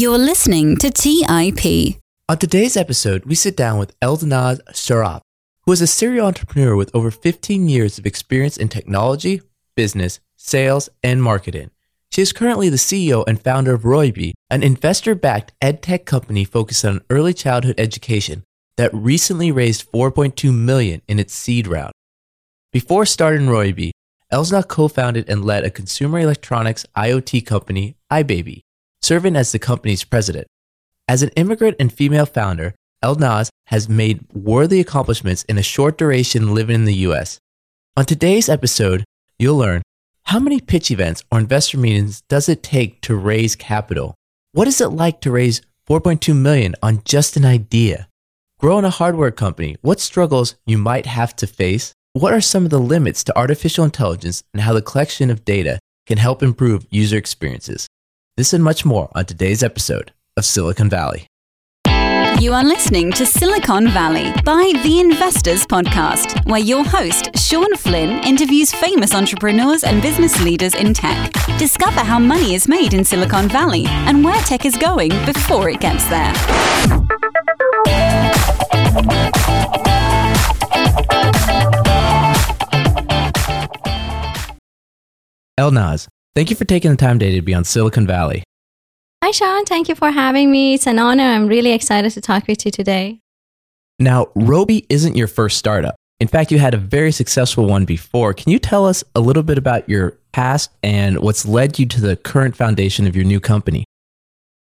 You're listening to TIP. On today's episode, we sit down with Elnaz Sarraf, who is a serial entrepreneur with over 15 years of experience in technology, business, sales, and marketing. She is currently the CEO and founder of Roybi, an investor backed edtech company focused on early childhood education that recently raised 4.2 million in its seed round. Before starting Roybi, Elnaz co-founded and led a consumer electronics IoT company, iBaby, serving as the company's president. As an immigrant and female founder, Elnaz has made worthy accomplishments in a short duration living in the US. On today's episode, you'll learn how many pitch events or investor meetings does it take to raise capital? What is it like to raise 4.2 million on just an idea? Growing a hardware company, what struggles you might have to face? What are some of the limits to artificial intelligence and how the collection of data can help improve user experiences? This and much more on today's episode of Silicon Valley. You are listening to Silicon Valley by The Investors Podcast, where your host, Sean Flynn, interviews famous entrepreneurs and business leaders in tech. Discover how money is made in Silicon Valley and where tech is going before it gets there. Elnaz, thank you for taking the time today to be on Silicon Valley. Hi, Sean. Thank you for having me. It's an honor. I'm really excited to talk with you today. Now, Roybi isn't your first startup. In fact, you had a very successful one before. Can you tell us a little bit about your past and what's led you to the current foundation of your new company?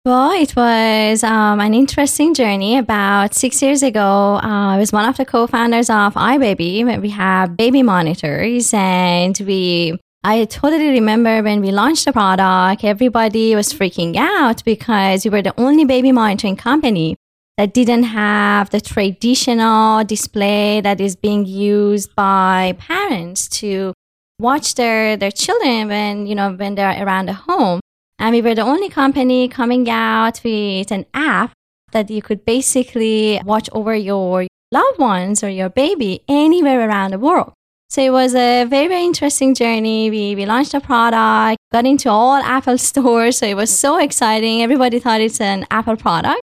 Well, it was um, an interesting journey. About six years ago, uh, I was one of the co-founders of iBaby. We have baby monitors, and we I totally remember when we launched the product, everybody was freaking out because we were the only baby monitoring company that didn't have the traditional display that is being used by parents to watch their, their children when, you know, when they're around the home. And we were the only company coming out with an app that you could basically watch over your loved ones or your baby anywhere around the world. So it was a very, very interesting journey. We, we launched a product, got into all Apple stores. So it was so exciting. Everybody thought it's an Apple product.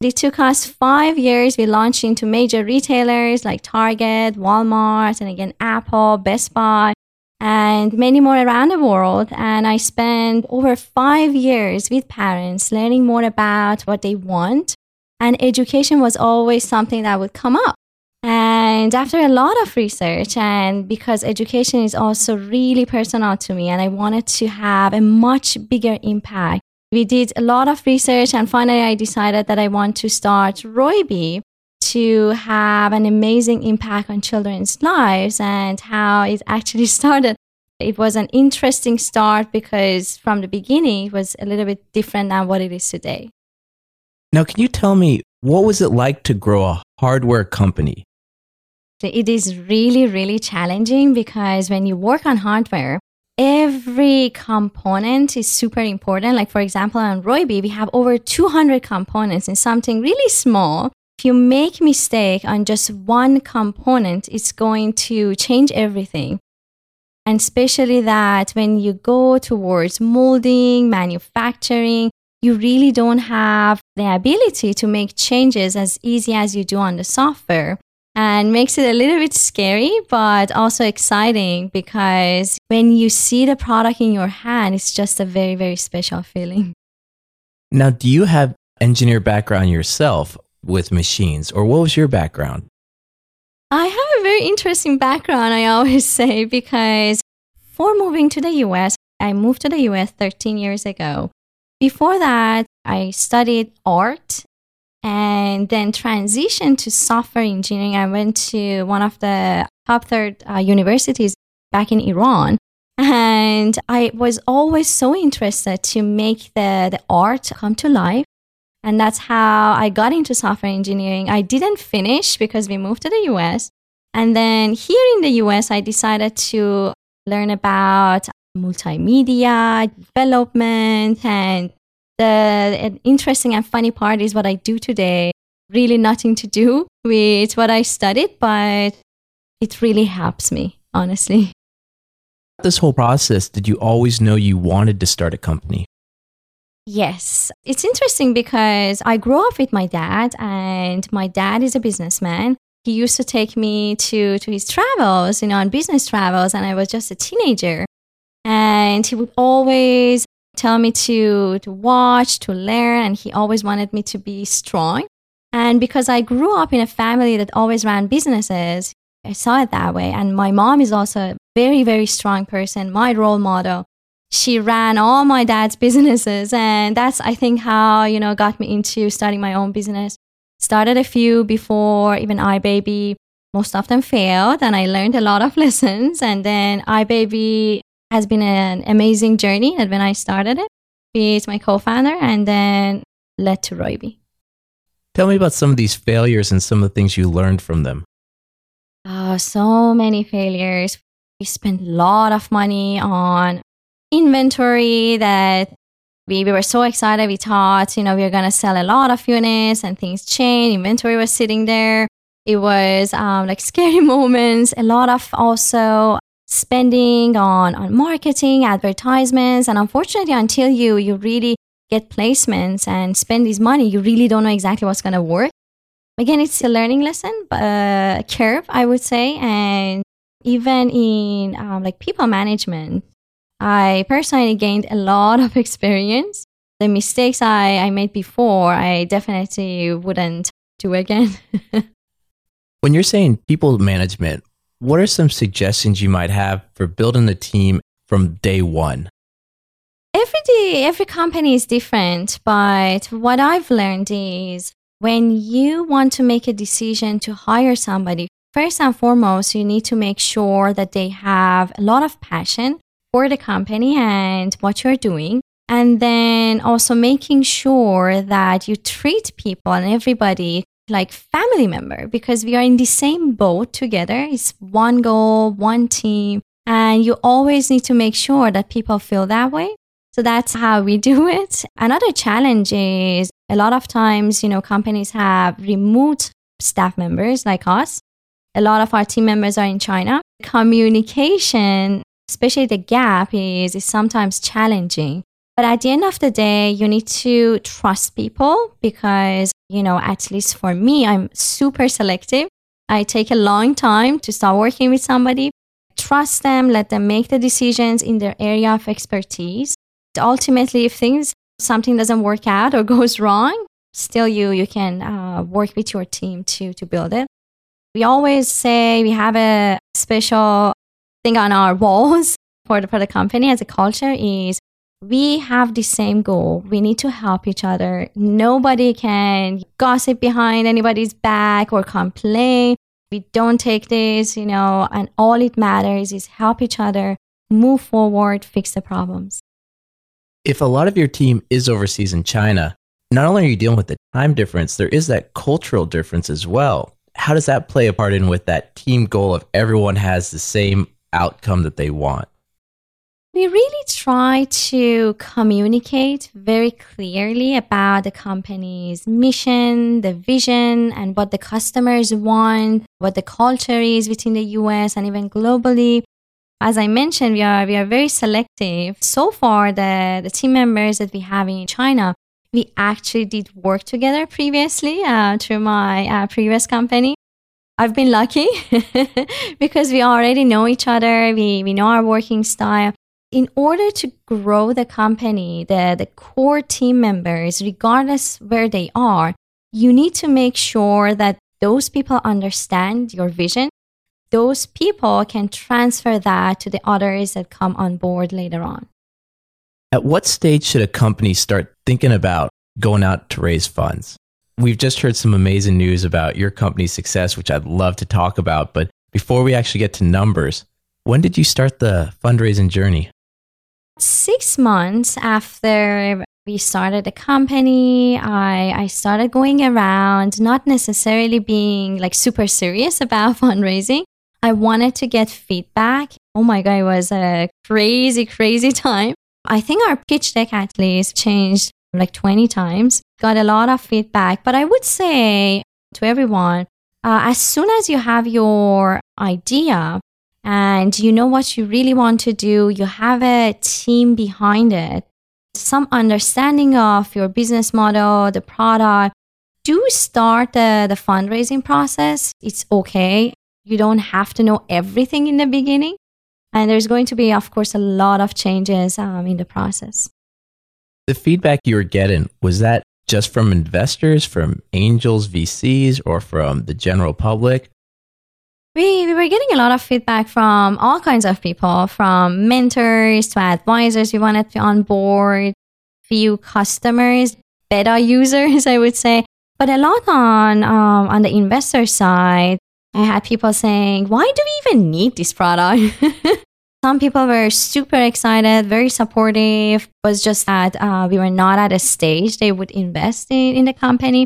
It took us five years. We launched into major retailers like Target, Walmart, and again, Apple, Best Buy, and many more around the world. And I spent over five years with parents learning more about what they want. And education was always something that would come up. And after a lot of research, and because education is also really personal to me, and I wanted to have a much bigger impact, we did a lot of research, and finally, I decided that I want to start Roybi to have an amazing impact on children's lives and how it actually started. It was an interesting start because from the beginning, it was a little bit different than what it is today. Now, can you tell me what was it like to grow a hardware company? It is really, really challenging because when you work on hardware, every component is super important. Like, for example, on Roybi, we have over 200 components in something really small. If you make mistake on just one component, it's going to change everything. And especially that when you go towards molding, manufacturing, you really don't have the ability to make changes as easy as you do on the software and makes it a little bit scary, but also exciting because when you see the product in your hand, it's just a very, very special feeling. Now, do you have engineer background yourself with machines, or what was your background? I have a very interesting background, I always say, because before moving to the US, I moved to the US 13 years ago. Before that, I studied art and then transitioned to software engineering. I went to one of the top third uh, universities back in Iran. And I was always so interested to make the, the art come to life. And that's how I got into software engineering. I didn't finish because we moved to the US. And then here in the US, I decided to learn about multimedia development and the interesting and funny part is what I do today. Really nothing to do with what I studied, but it really helps me, honestly. This whole process, did you always know you wanted to start a company? Yes. It's interesting because I grew up with my dad, and my dad is a businessman. He used to take me to, to his travels, you know, on business travels, and I was just a teenager. And he would always tell me to, to watch, to learn, and he always wanted me to be strong. And because I grew up in a family that always ran businesses, I saw it that way. And my mom is also a very, very strong person, my role model. She ran all my dad's businesses. And that's, I think, how, you know, got me into starting my own business. Started a few before even iBaby. Most of them failed. And I learned a lot of lessons. And then iBaby has been an amazing journey. And when I started it, with my co founder and then led to Roybi. Tell me about some of these failures and some of the things you learned from them. Oh, so many failures. We spent a lot of money on inventory that we, we were so excited. We thought, you know, we were going to sell a lot of units and things changed. Inventory was sitting there. It was um, like scary moments. A lot of also spending on, on marketing, advertisements. And unfortunately, until you, you really get placements and spend this money, you really don't know exactly what's going to work. Again, it's a learning lesson, uh, curve, I would say. And even in um, like people management, I personally gained a lot of experience. The mistakes I, I made before, I definitely wouldn't do again. when you're saying people management, what are some suggestions you might have for building a team from day one? every day, every company is different, but what I've learned is when you want to make a decision to hire somebody, first and foremost, you need to make sure that they have a lot of passion for the company and what you're doing. And then also making sure that you treat people and everybody like family member because we are in the same boat together. It's one goal, one team. And you always need to make sure that people feel that way. So that's how we do it. Another challenge is a lot of times, you know, companies have remote staff members like us. A lot of our team members are in China. Communication, especially the gap, is, is sometimes challenging. But at the end of the day, you need to trust people because, you know, at least for me, I'm super selective. I take a long time to start working with somebody. Trust them, let them make the decisions in their area of expertise ultimately, if things something doesn't work out or goes wrong, still you you can uh, work with your team to to build it. We always say we have a special thing on our walls for the for the company as a culture is we have the same goal. We need to help each other. Nobody can gossip behind anybody's back or complain. We don't take this, you know, and all it matters is help each other, move forward, fix the problems if a lot of your team is overseas in China, not only are you dealing with the time difference, there is that cultural difference as well. How does that play a part in with that team goal of everyone has the same outcome that they want? We really try to communicate very clearly about the company's mission, the vision, and what the customers want, what the culture is within the US and even globally as I mentioned, we are we are very selective. So far, the the team members that we have in China, we actually did work together previously uh, through my uh, previous company. I've been lucky because we already know each other. We we know our working style. In order to grow the company, the the core team members, regardless where they are, you need to make sure that those people understand your vision those people can transfer that to the others that come on board later on. At what stage should a company start thinking about going out to raise funds? We've just heard some amazing news about your company's success, which I'd love to talk about. But before we actually get to numbers, when did you start the fundraising journey? Six months after we started the company, I, I started going around, not necessarily being like super serious about fundraising, I wanted to get feedback. Oh my God, it was a crazy, crazy time. I think our pitch deck at least changed like 20 times, got a lot of feedback. But I would say to everyone, uh, as soon as you have your idea and you know what you really want to do, you have a team behind it. some understanding of your business model, the product, do start the, the fundraising process. It's okay. You don't have to know everything in the beginning. And there's going to be, of course, a lot of changes um, in the process. The feedback you were getting, was that just from investors, from angels, VCs, or from the general public? We, we were getting a lot of feedback from all kinds of people, from mentors to advisors we wanted to onboard, few customers, beta users, I would say, but a lot on um, on the investor side. I had people saying, "Why do we even need this product?" Some people were super excited, very supportive. Was just that uh, we were not at a stage they would invest in, in the company.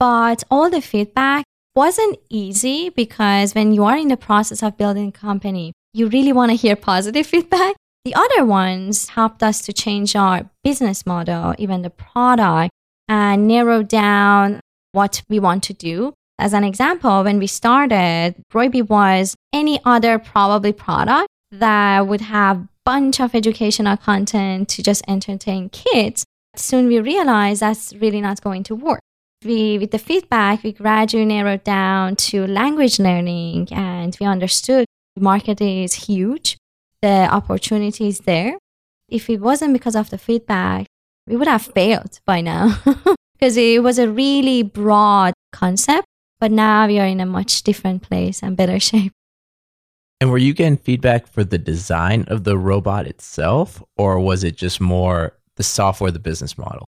But all the feedback wasn't easy because when you are in the process of building a company, you really want to hear positive feedback. The other ones helped us to change our business model, even the product, and narrow down what we want to do. As an example, when we started, Roybi was any other probably product that would have bunch of educational content to just entertain kids. Soon we realized that's really not going to work. We, with the feedback, we gradually narrowed down to language learning and we understood the market is huge. The opportunity is there. If it wasn't because of the feedback, we would have failed by now because it was a really broad concept. But now we are in a much different place and better shape. And were you getting feedback for the design of the robot itself, or was it just more the software, the business model?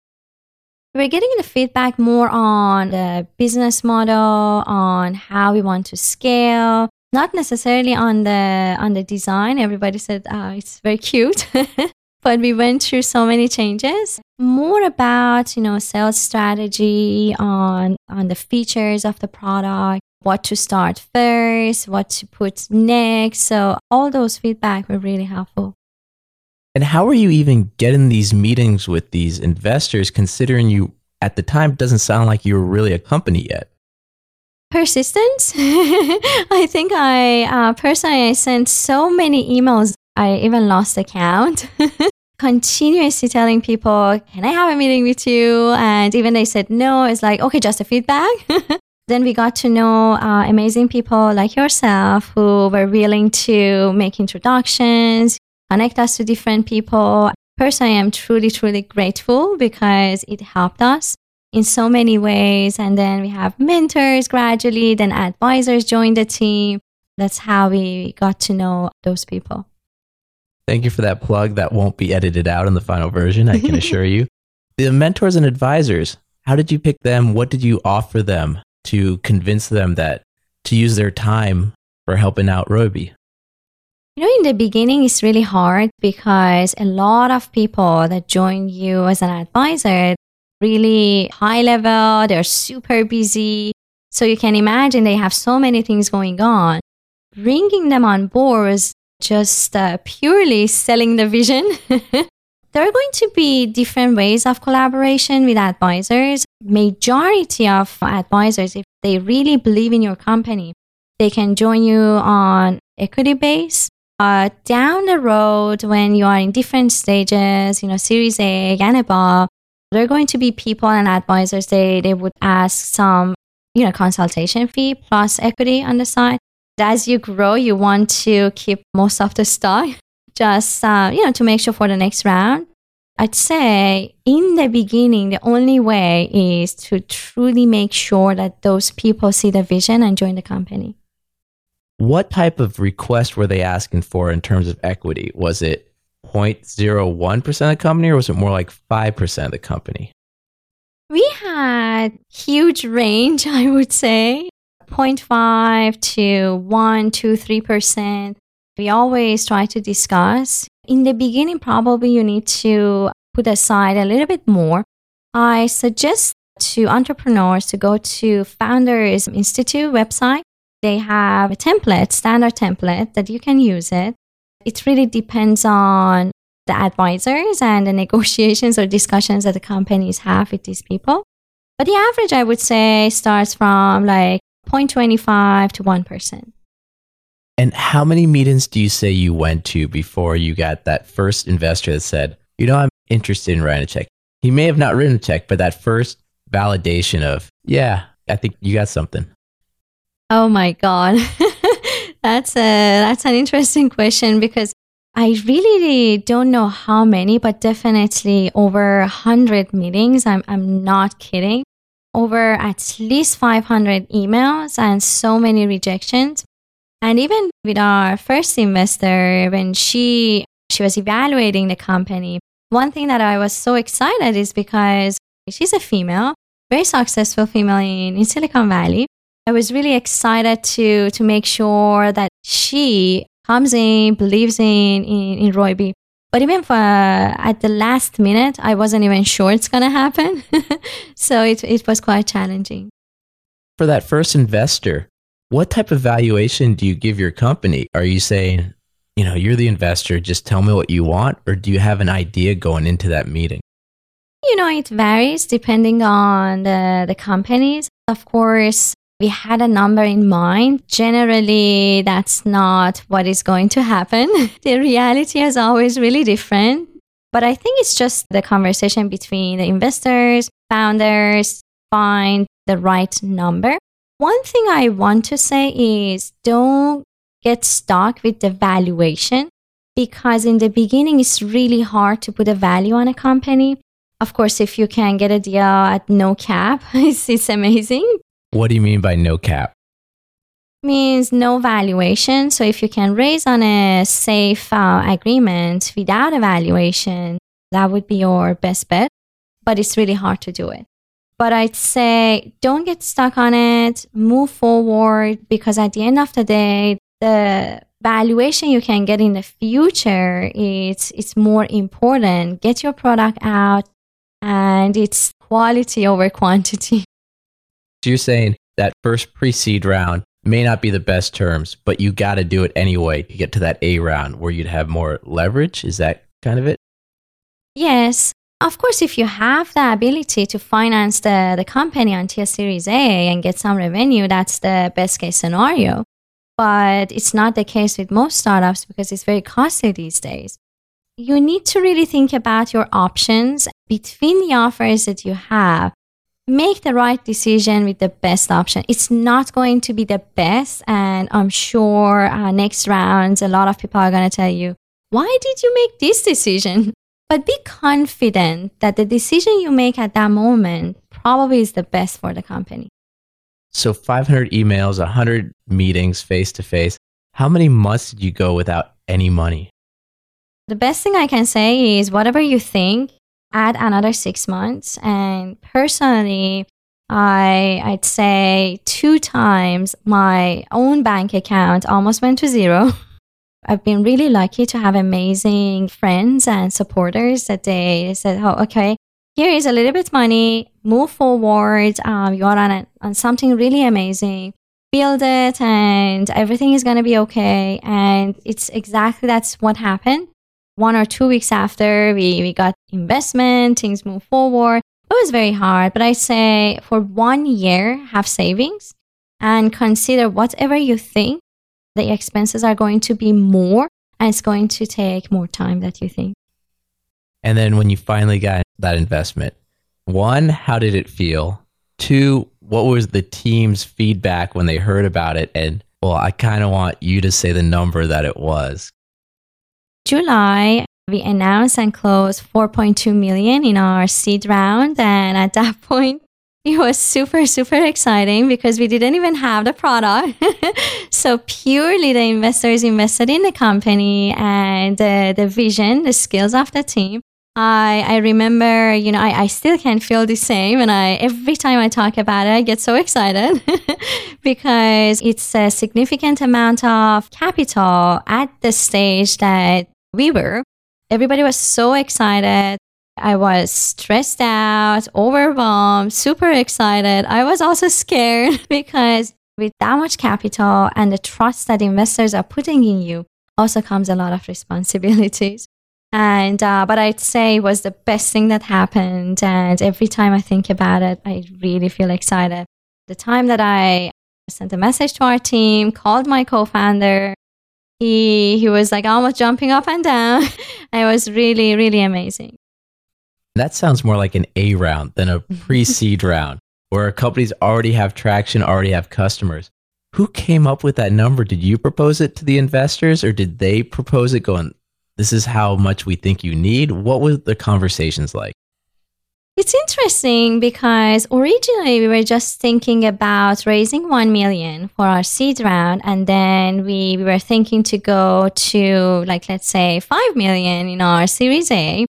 We're getting the feedback more on the business model, on how we want to scale, not necessarily on the on the design. Everybody said oh, it's very cute, but we went through so many changes. More about you know sales strategy on on the features of the product, what to start first, what to put next. So all those feedback were really helpful. And how are you even getting these meetings with these investors considering you at the time doesn't sound like you were really a company yet? Persistence. I think I uh, personally I sent so many emails I even lost the count. Continuously telling people, "Can I have a meeting with you?" And even they said no. It's like, okay, just a feedback. Then we got to know uh, amazing people like yourself who were willing to make introductions, connect us to different people. Personally, I'm truly, truly grateful because it helped us in so many ways. And then we have mentors gradually, then advisors joined the team. That's how we got to know those people. Thank you for that plug. That won't be edited out in the final version, I can assure you. The mentors and advisors, how did you pick them? What did you offer them? to convince them that to use their time for helping out Roybi? You know, in the beginning, it's really hard because a lot of people that join you as an advisor, really high level, they're super busy. So you can imagine they have so many things going on. Bringing them on board is just uh, purely selling the vision There are going to be different ways of collaboration with advisors. Majority of advisors, if they really believe in your company, they can join you on equity base. Uh, down the road, when you are in different stages, you know, Series A and above, there are going to be people and advisors. They they would ask some, you know, consultation fee plus equity on the side. As you grow, you want to keep most of the stock just uh, you know to make sure for the next round i'd say in the beginning the only way is to truly make sure that those people see the vision and join the company what type of request were they asking for in terms of equity was it 0.01% of the company or was it more like 5% of the company we had huge range i would say 0.5 to 1 to 3% we always try to discuss. In the beginning, probably you need to put aside a little bit more. I suggest to entrepreneurs to go to Founders Institute website. They have a template, standard template that you can use it. It really depends on the advisors and the negotiations or discussions that the companies have with these people. But the average, I would say, starts from like 0.25 to 1%. And how many meetings do you say you went to before you got that first investor that said, you know, I'm interested in writing a check. He may have not written a check, but that first validation of, yeah, I think you got something. Oh my God. that's a that's an interesting question because I really don't know how many, but definitely over 100 meetings. I'm, I'm not kidding. Over at least 500 emails and so many rejections. And even with our first investor, when she, she was evaluating the company, one thing that I was so excited is because she's a female, very successful female in, in Silicon Valley. I was really excited to, to make sure that she comes in, believes in, in, in Roybi. But even for, uh, at the last minute, I wasn't even sure it's going to happen. so it, it was quite challenging. For that first investor, what type of valuation do you give your company? Are you saying, you know, you're the investor, just tell me what you want? Or do you have an idea going into that meeting? You know, it varies depending on the, the companies. Of course, we had a number in mind. Generally, that's not what is going to happen. the reality is always really different. But I think it's just the conversation between the investors, founders, find the right number. One thing I want to say is don't get stuck with the valuation because in the beginning it's really hard to put a value on a company. Of course, if you can get a deal at no cap, it's, it's amazing. What do you mean by no cap? Means no valuation. So if you can raise on a safe uh, agreement without a valuation, that would be your best bet. But it's really hard to do it. But I'd say don't get stuck on it. Move forward because at the end of the day, the valuation you can get in the future it's it's more important. Get your product out, and it's quality over quantity. So you're saying that first pre seed round may not be the best terms, but you got to do it anyway to get to that A round where you'd have more leverage. Is that kind of it? Yes. Of course, if you have the ability to finance the, the company until Series A and get some revenue, that's the best case scenario. But it's not the case with most startups because it's very costly these days. You need to really think about your options between the offers that you have make the right decision with the best option. It's not going to be the best. And I'm sure uh, next rounds, a lot of people are going to tell you, why did you make this decision? But be confident that the decision you make at that moment probably is the best for the company. So 500 emails, 100 meetings face to face. How many months did you go without any money? The best thing I can say is whatever you think, add another six months. And personally, I I'd say two times my own bank account almost went to zero. I've been really lucky to have amazing friends and supporters that they said, "Oh, okay, here is a little bit money. Move forward. Um, you are on a, on something really amazing. Build it, and everything is gonna be okay." And it's exactly that's what happened one or two weeks after we, we got investment, things move forward. It was very hard, but I say for one year, have savings and consider whatever you think the expenses are going to be more and it's going to take more time that you think. And then when you finally got that investment, one, how did it feel? Two, what was the team's feedback when they heard about it? And well, I kind of want you to say the number that it was July, we announced and closed 4.2 million in our seed round. And at that point, it was super, super exciting because we didn't even have the product. so purely the investors invested in the company and the, the vision, the skills of the team. I, I remember, you know, I, I still can feel the same. And I, every time I talk about it, I get so excited because it's a significant amount of capital at the stage that we were. Everybody was so excited. I was stressed out, overwhelmed, super excited. I was also scared because with that much capital and the trust that investors are putting in you also comes a lot of responsibilities. And, uh, but I'd say it was the best thing that happened. And every time I think about it, I really feel excited. The time that I sent a message to our team, called my co founder, he he was like almost jumping up and down. it was really really amazing. That sounds more like an A round than a pre seed round where companies already have traction, already have customers. Who came up with that number? Did you propose it to the investors or did they propose it going, this is how much we think you need? What were the conversations like? It's interesting because originally we were just thinking about raising 1 million for our seed round and then we, we were thinking to go to like let's say 5 million in our series A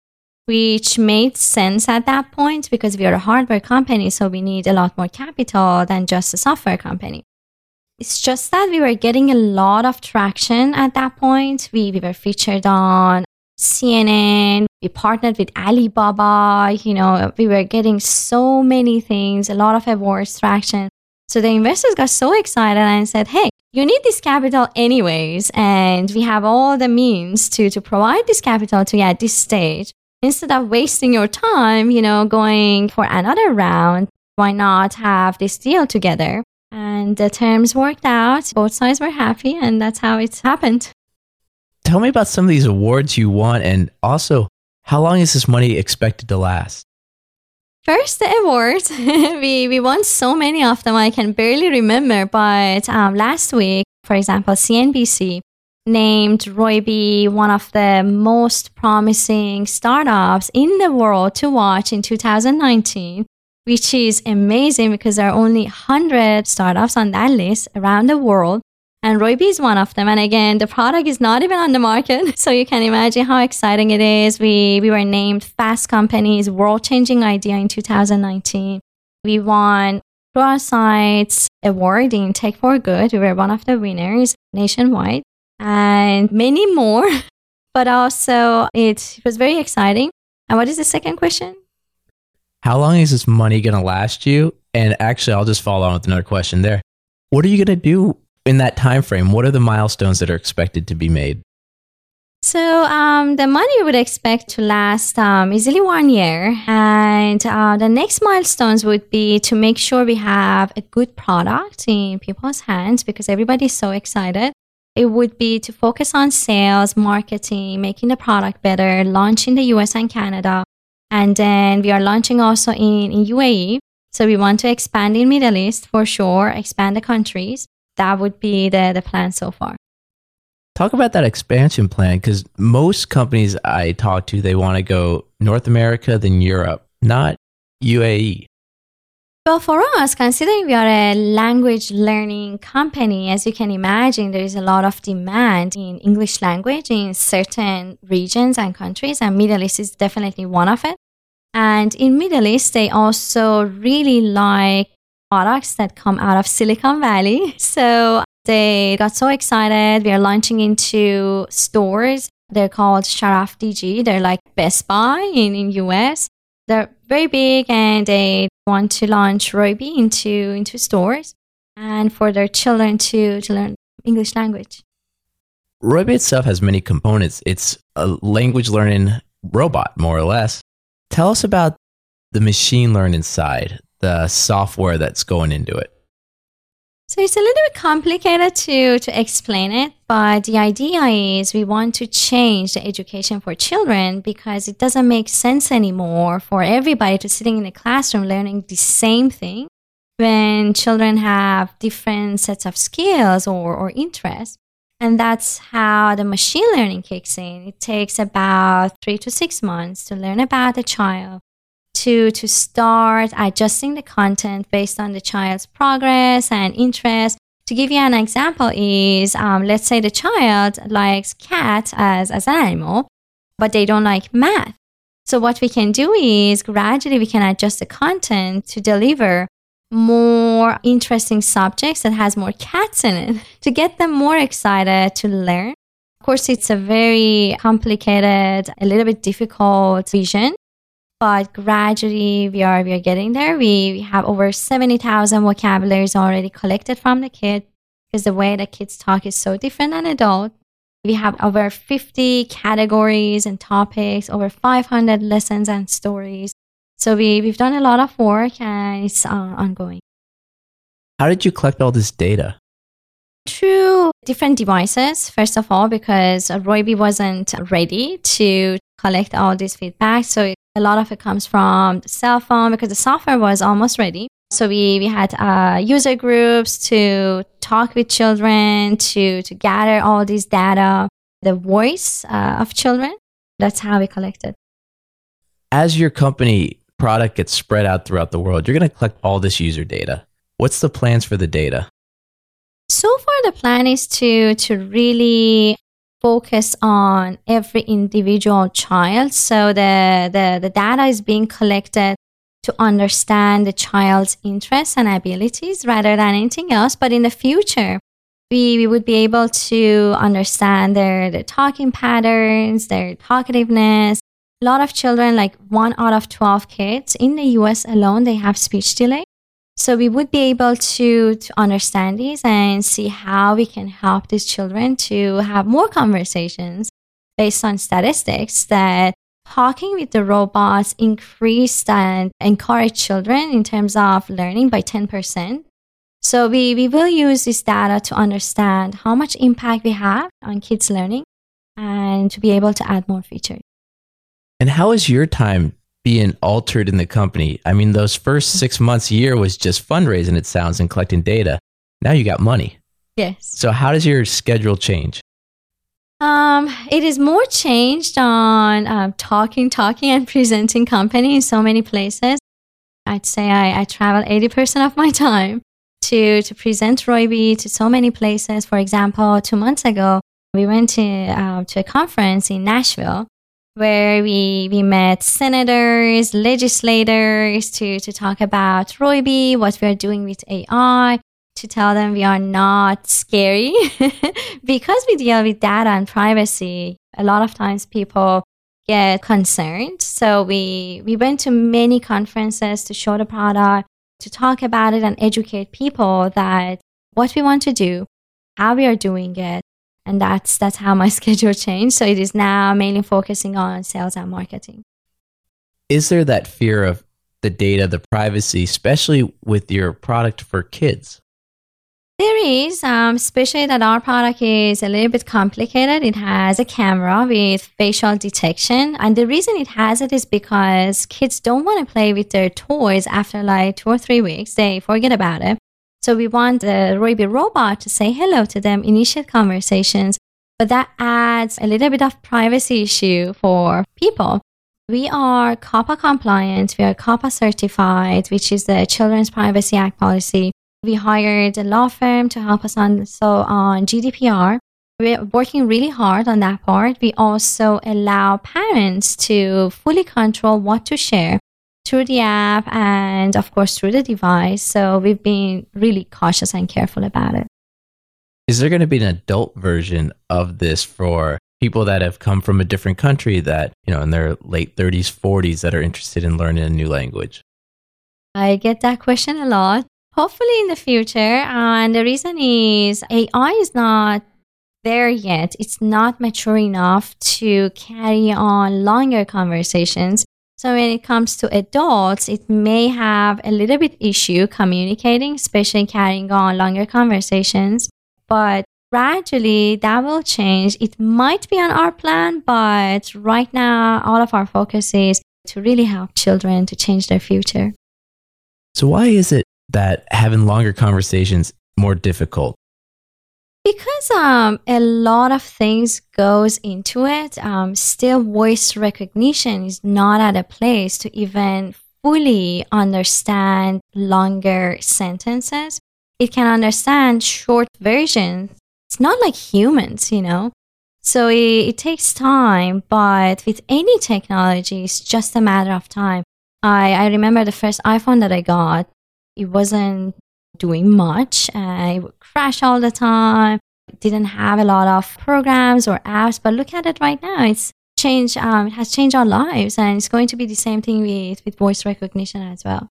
which made sense at that point because we are a hardware company so we need a lot more capital than just a software company. It's just that we were getting a lot of traction at that point. We, we were featured on CNN. We partnered with Alibaba. You know, we were getting so many things, a lot of awards, traction. So the investors got so excited and said, hey, you need this capital anyways. And we have all the means to, to provide this capital to you at this stage. Instead of wasting your time, you know, going for another round, why not have this deal together? and the terms worked out. Both sides were happy, and that's how it happened. Tell me about some of these awards you won, and also how long is this money expected to last? First, the awards. we, we won so many of them, I can barely remember. But um, last week, for example, CNBC named Roybi one of the most promising startups in the world to watch in 2019 which is amazing because there are only 100 startups on that list around the world. And Roybi is one of them. And again, the product is not even on the market. So you can imagine how exciting it is. We, we were named Fast Company's world changing idea in 2019. We won our Sites award in Tech for Good. We were one of the winners nationwide and many more. But also, it was very exciting. And what is the second question? How long is this money going to last you? And actually, I'll just follow on with another question there. What are you going to do in that time frame? What are the milestones that are expected to be made? So um, the money would expect to last um, easily one year, and uh, the next milestones would be to make sure we have a good product in people's hands because everybody's so excited. It would be to focus on sales, marketing, making the product better, launch in the US and Canada, and then we are launching also in, in UAE. So we want to expand in Middle East for sure, expand the countries. That would be the, the plan so far. Talk about that expansion plan because most companies I talk to, they want to go North America, then Europe, not UAE. Well, for us, considering we are a language learning company, as you can imagine, there is a lot of demand in English language in certain regions and countries, and Middle East is definitely one of it. And in Middle East, they also really like products that come out of Silicon Valley. So they got so excited. We are launching into stores. They're called Sharaf DG. They're like Best Buy in, in US. They're very big and they want to launch Roybi into, into stores and for their children to, to learn English language. Roybi itself has many components. It's a language learning robot, more or less. Tell us about the machine learning side, the software that's going into it. So it's a little bit complicated to, to explain it, but the idea is we want to change the education for children because it doesn't make sense anymore for everybody to sitting in a classroom learning the same thing when children have different sets of skills or, or interests. And that's how the machine learning kicks in. It takes about three to six months to learn about the child, to, to start adjusting the content based on the child's progress and interest. To give you an example is, um, let's say the child likes cat as, as an animal, but they don't like math. So what we can do is gradually we can adjust the content to deliver more interesting subjects that has more cats in it to get them more excited to learn. Of course, it's a very complicated, a little bit difficult vision, but gradually we are we are getting there. We, we have over 70,000 vocabularies already collected from the kid because the way that kids talk is so different than adults. We have over 50 categories and topics, over 500 lessons and stories. So we, we've done a lot of work and it's uh, ongoing. How did you collect all this data? Through different devices, first of all, because Roybi wasn't ready to collect all this feedback. So a lot of it comes from the cell phone because the software was almost ready. So we, we had uh, user groups to talk with children, to, to gather all this data, the voice uh, of children. That's how we collected. As your company product gets spread out throughout the world, you're going to collect all this user data. What's the plans for the data? The plan is to to really focus on every individual child. So the, the, the data is being collected to understand the child's interests and abilities rather than anything else. But in the future, we, we would be able to understand their, their talking patterns, their talkativeness. A lot of children, like one out of 12 kids in the US alone, they have speech delay. So we would be able to, to understand these and see how we can help these children to have more conversations based on statistics that talking with the robots increased and encouraged children in terms of learning by 10%. So we, we will use this data to understand how much impact we have on kids learning and to be able to add more features. And how is your time being altered in the company? I mean, those first six months a year was just fundraising, it sounds, and collecting data. Now you got money. Yes. So how does your schedule change? Um, it is more changed on um, talking, talking, and presenting company in so many places. I'd say I, I travel 80% of my time to, to present Roybi to so many places. For example, two months ago, we went to, uh, to a conference in Nashville where we, we met senators, legislators to, to talk about Roybi, what we're doing with AI, to tell them we are not scary. because we deal with data and privacy, a lot of times people get concerned. So we, we went to many conferences to show the product, to talk about it and educate people that what we want to do, how we are doing it, and that's that's how my schedule changed. So it is now mainly focusing on sales and marketing. Is there that fear of the data the privacy especially with your product for kids? There is um, especially that our product is a little bit complicated. It has a camera with facial detection. And the reason it has it is because kids don't want to play with their toys after like two or three weeks. They forget about it so we want the Roybi robot to say hello to them, initiate conversations, but that adds a little bit of privacy issue for people. We are COPPA compliant, we are COPPA certified, which is the Children's Privacy Act policy. We hired a law firm to help us on so on GDPR. We're working really hard on that part. We also allow parents to fully control what to share through the app and, of course, through the device. So we've been really cautious and careful about it. Is there going to be an adult version of this for people that have come from a different country that, you know, in their late 30s, 40s that are interested in learning a new language? I get that question a lot. Hopefully in the future. And the reason is AI is not there yet. It's not mature enough to carry on longer conversations. So when it comes to adults, it may have a little bit issue communicating, especially carrying on longer conversations. But gradually that will change. It might be on our plan, but right now all of our focus is to really help children to change their future. So why is it that having longer conversations more difficult? Because um, a lot of things goes into it um, still voice recognition is not at a place to even fully understand longer sentences. It can understand short versions. It's not like humans you know? So it, it takes time but with any technology it's just a matter of time. I, I remember the first iphone that i got. It wasn't doing much. Uh, it would crash all the time. didn't have a lot of programs or apps, but look at it right now. It's changed. Um, it has changed our lives, and it's going to be the same thing with with voice recognition as well.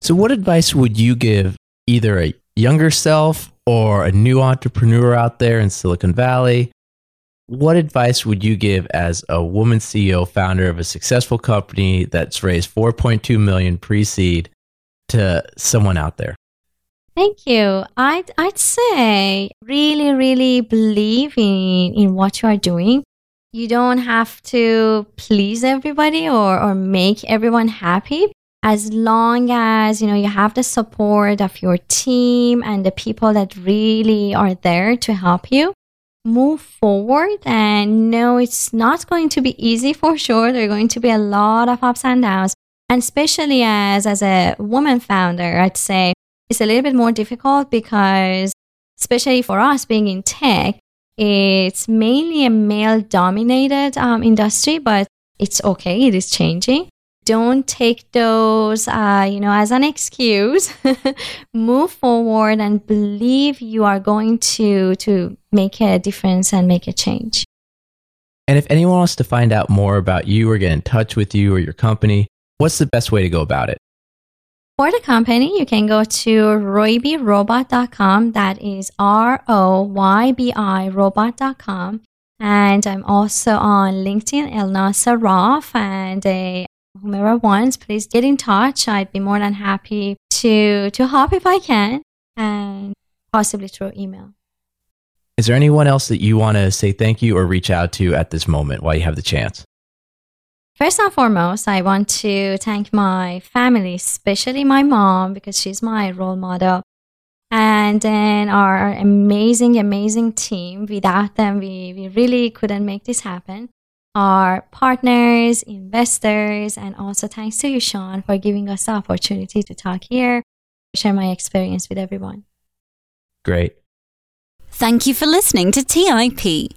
So, what advice would you give either a younger self or a new entrepreneur out there in Silicon Valley? What advice would you give as a woman CEO, founder of a successful company that's raised 4.2 million pre-seed to someone out there? Thank you. I'd, I'd say really, really believe in, in what you are doing. You don't have to please everybody or, or make everyone happy. As long as, you know, you have the support of your team and the people that really are there to help you, move forward and know it's not going to be easy for sure. There are going to be a lot of ups and downs. And especially as, as a woman founder, I'd say it's a little bit more difficult because, especially for us being in tech, it's mainly a male dominated um, industry, but it's okay. It is changing. Don't take those, uh, you know, as an excuse. Move forward and believe you are going to to make a difference and make a change. And if anyone wants to find out more about you or get in touch with you or your company, what's the best way to go about it? For the company, you can go to roybirobot.com. That is R O Y B I robot.com. And I'm also on LinkedIn, Elnaz Sarraf. And uh, whomever wants, please get in touch. I'd be more than happy to, to help if I can, and possibly through email. Is there anyone else that you want to say thank you or reach out to at this moment while you have the chance? First and foremost, I want to thank my family, especially my mom, because she's my role model. And then our amazing, amazing team. Without them, we, we really couldn't make this happen. Our partners, investors, and also thanks to you, Sean, for giving us the opportunity to talk here, share my experience with everyone. Great. Thank you for listening to TIP.